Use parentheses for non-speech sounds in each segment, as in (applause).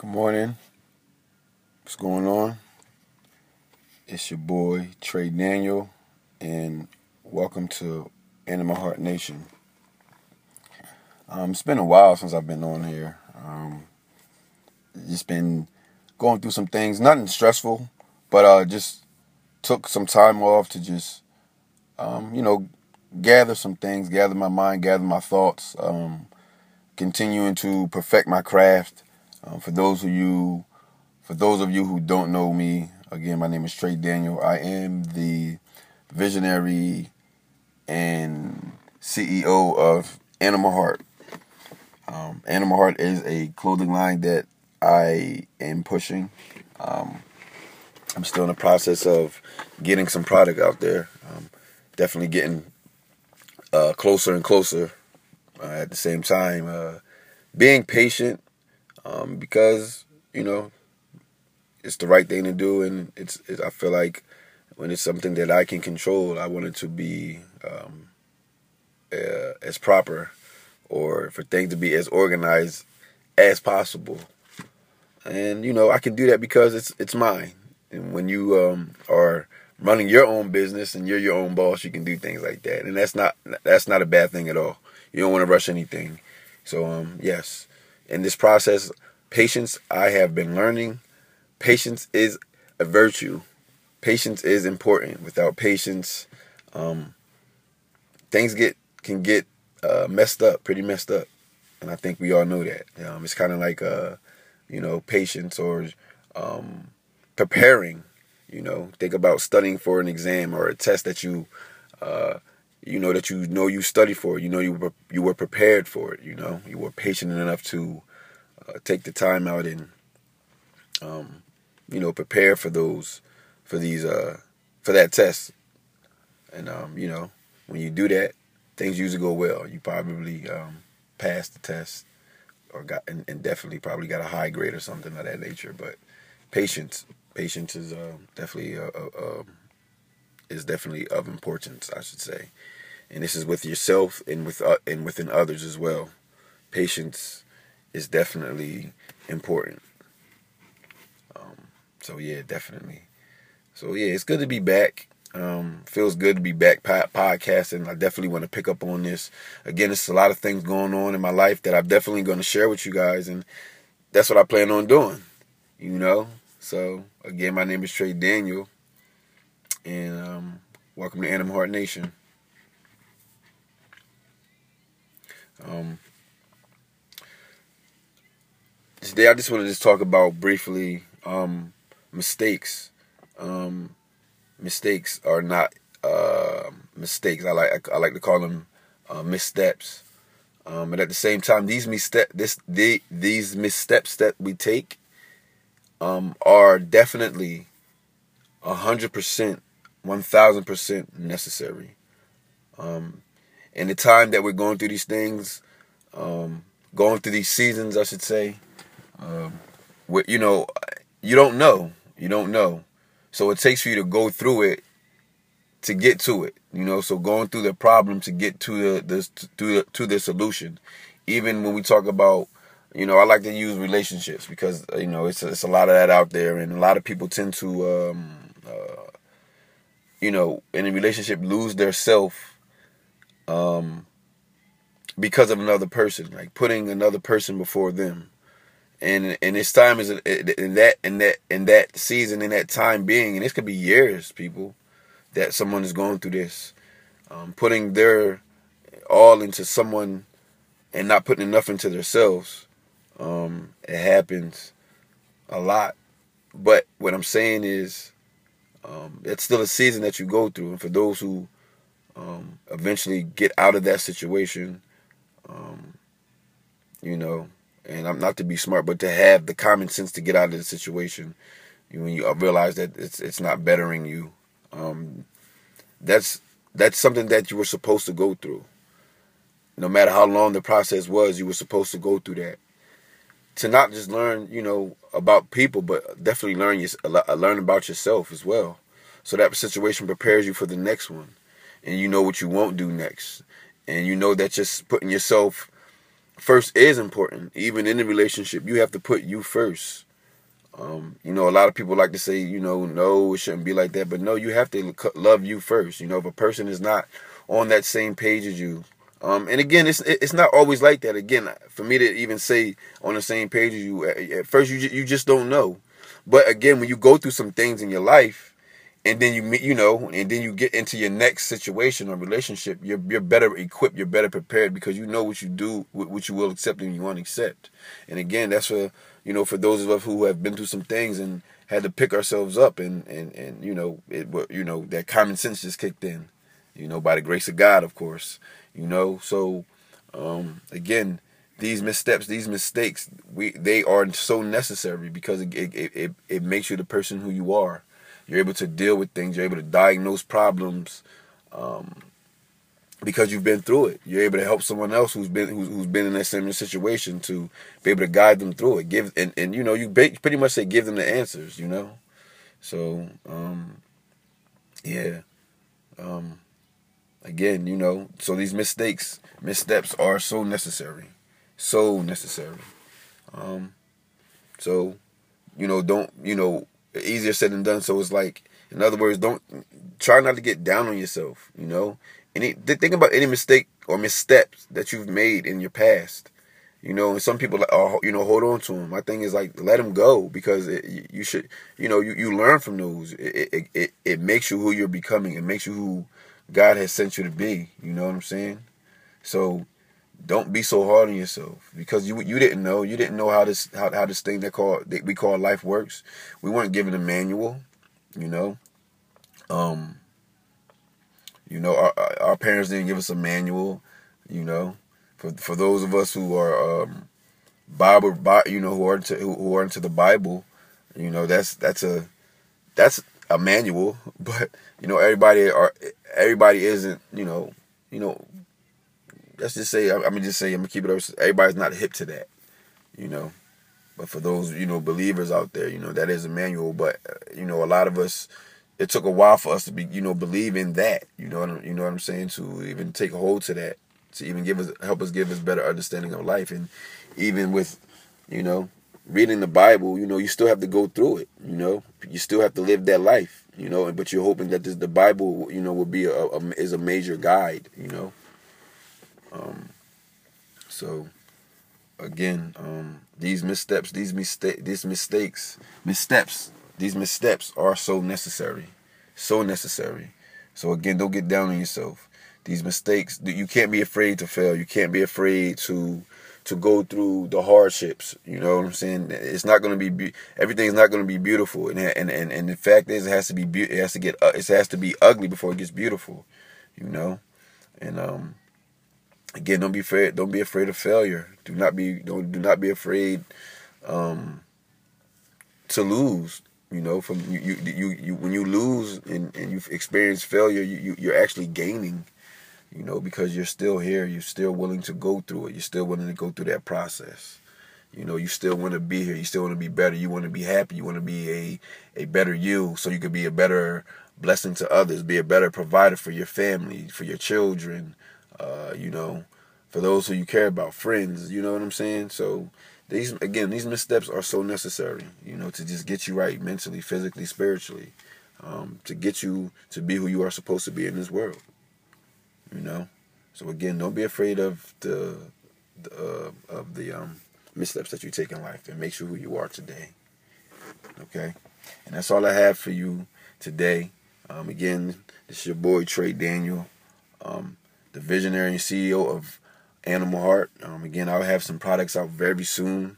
Good morning. What's going on? It's your boy Trey Daniel, and welcome to Animal Heart Nation. Um, it's been a while since I've been on here. Um, just been going through some things, nothing stressful, but uh, just took some time off to just, um, you know, gather some things, gather my mind, gather my thoughts, um, continuing to perfect my craft um, for those of you, for those of you who don't know me, again, my name is Trey Daniel. I am the visionary and CEO of Animal Heart. Um, Animal Heart is a clothing line that I am pushing. Um, I'm still in the process of getting some product out there. Um, definitely getting uh, closer and closer. Uh, at the same time, uh, being patient um, because you know it's the right thing to do, and it's, it's, I feel like when it's something that I can control, I want it to be um, uh, as proper, or for things to be as organized as possible. And you know I can do that because it's it's mine. And when you um, are running your own business and you're your own boss, you can do things like that, and that's not that's not a bad thing at all. You don't want to rush anything. So um, yes, in this process, patience, I have been learning. Patience is a virtue. Patience is important. Without patience, um, things get can get uh, messed up, pretty messed up, and I think we all know that. Um, it's kind of like uh, you know, patience or um, preparing. You know, think about studying for an exam or a test that you, uh, you know, that you know you study for. It. You know, you were you were prepared for it. You know, you were patient enough to uh, take the time out and um, you know prepare for those for these uh, for that test. And um, you know when you do that, things usually go well. You probably um, passed the test or got and, and, definitely probably got a high grade or something of that nature. But patience, patience is uh, definitely a, uh, um, is definitely of importance, I should say. And this is with yourself and with uh, and within others as well. Patience is definitely important. Um, so yeah, definitely. So yeah, it's good to be back. Um, feels good to be back podcasting. I definitely want to pick up on this. Again, it's a lot of things going on in my life that I'm definitely going to share with you guys, and that's what I plan on doing. You know. So again, my name is Trey Daniel, welcome to Animal Heart Nation. Um, today I just want to just talk about briefly um, mistakes. Um, mistakes are not uh, mistakes. I like I like to call them uh, missteps. Um, and at the same time, these misstep this the, these missteps that we take um, are definitely hundred percent, one thousand percent necessary. Um, in the time that we're going through these things, um, going through these seasons, I should say, um, you know, you don't know. You don't know. So it takes for you to go through it to get to it. You know, so going through the problem to get to the, the to the to the solution. Even when we talk about, you know, I like to use relationships because you know it's it's a lot of that out there, and a lot of people tend to, um, uh, you know, in a relationship lose their self, um, because of another person, like putting another person before them. And and this time is in that in that in that season in that time being and this could be years people that someone is going through this um, putting their all into someone and not putting enough into themselves um, it happens a lot. But what i'm saying is um, it's still a season that you go through and for those who um, eventually get out of that situation um, you know and I'm not to be smart, but to have the common sense to get out of the situation when you realize that it's it's not bettering you. Um, that's that's something that you were supposed to go through. No matter how long the process was, you were supposed to go through that. To not just learn, you know, about people, but definitely learn your, learn about yourself as well. So that situation prepares you for the next one, and you know what you won't do next, and you know that just putting yourself first is important. Even in a relationship, you have to put you first. Um, you know, a lot of people like to say, you know, no, it shouldn't be like that. But no, you have to love you first. You know, if a person is not on that same page as you, um, and again, it's it's not always like that. Again, for me to even say on the same page as you, at first you you just don't know. But again, when you go through some things in your life, and then you meet, you know, and then you get into your next situation or relationship, you're you're better equipped, you're better prepared because you know what you do, what you will accept and you won't accept. And again, that's for you know, for those of us who have been through some things and had to pick ourselves up, and and and you know, it you know that common sense just kicked in, you know, by the grace of God, of course you know? So um, again these missteps these mistakes we they are so necessary because it, it, it, it makes you the person who you are. You're able to deal with things. You're able to diagnose problems um, because you've been through it. You're able to help someone else who's been who's, who's been in that similar situation to be able to guide them through it. Give and, and you know you pretty much say give them the answers you know? So um, yeah um, again, you know, so these mistakes, missteps are so necessary, so necessary. Um, so, you know, don't, you know, easier said than done. So it's like, in other words, don't try not to get down on yourself. You know, any think about any mistake or missteps that you've made in your past. You know, and some people, you know, hold on to them. My thing is like, let them go because it, you should, you know, you, you learn from those. It, it, it, it makes you who you're becoming. It makes you who God has sent you to be. You know what I'm saying? So don't be so hard on yourself because you you didn't know you didn't know how this how, how this thing that call that we call life works. We weren't given a manual, you know. Um, you know our our parents didn't give us a manual, you know. For for those of us who are um, Bible, you know, who are into who are into the Bible, you know, that's that's a that's a manual, (laughs) but you know everybody are everybody isn't you know you know let's just say I'm gonna just say I'm gonna keep it up. Everybody's not hip to that, you know. But for those you know believers out there, you know that is a manual. But uh, you know a lot of us, it took a while for us to be you know believe in that. You know you know what I'm saying to even take a hold to that to even give us help us give us better understanding of life and even with you know reading the Bible, you know, you still have to go through it. You know, you still have to live that life. You know, but you're hoping that this, the Bible, you know, will be a, a, is a major guide. You know, um, so again, um, these missteps, these mistake, these mistakes, missteps, these missteps are so necessary, so necessary. So again, don't get down on yourself. These mistakes, you can't be afraid to fail. You can't be afraid to to go through the hardships. You know what I'm saying? It's not going to be, be everything's not going to be beautiful, and and and and the fact is, it has to be be- it has to get uh, it has to be ugly before it gets beautiful. You know, and um, again, don't be afraid. Don't be afraid of failure. Do not be don't do not be afraid um, to lose. You know, from you you you, you when you lose and, and you experience failure, you, you you're actually gaining you know, because you're still here, you're still willing to go through it, you're still willing to go through that process. You know, you still want to be here, you still want to be better, you want to be happy, you want to be a, a better you so you could be a better blessing to others, be a better provider for your family, for your children, uh, you know, for those who you care about, friends, you know what I'm saying? So these again, these missteps are so necessary, you know, to just get you right mentally, physically, spiritually, um, to get you to be who you are supposed to be in this world. You know, so again, don't be afraid of the, the uh, of the um, missteps that you take in life, and make sure who you are today. Okay, and that's all I have for you today. Um, again, this is your boy Trey Daniel, um, the visionary and CEO of Animal Heart. Um, again, I'll have some products out very soon.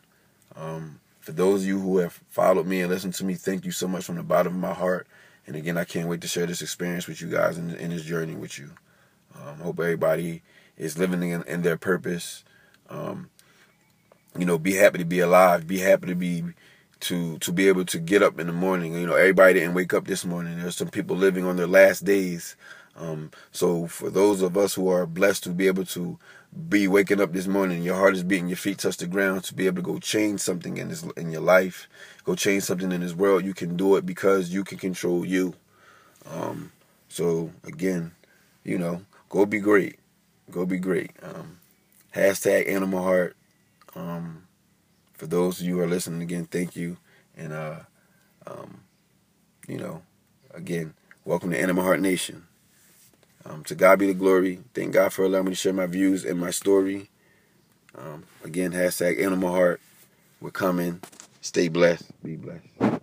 Um, for those of you who have followed me and listened to me, thank you so much from the bottom of my heart. And again, I can't wait to share this experience with you guys in, in this journey with you. Um, hope everybody is living in, in their purpose. Um, you know, be happy to be alive. Be happy to be to to be able to get up in the morning. You know, everybody didn't wake up this morning. There's some people living on their last days. Um, so for those of us who are blessed to be able to be waking up this morning, your heart is beating, your feet touch the ground, to be able to go change something in this in your life, go change something in this world, you can do it because you can control you. Um, so again, you know, go be great. Go be great. Um, Hashtag Animal Heart. Um, for those of you who are listening again, thank you. And, uh, um, you know, again, welcome to Animal Heart Nation. Um, to God be the glory. Thank God for allowing me to share my views and my story. Um, again, hashtag Animal Heart. We're coming. Stay blessed. Be blessed.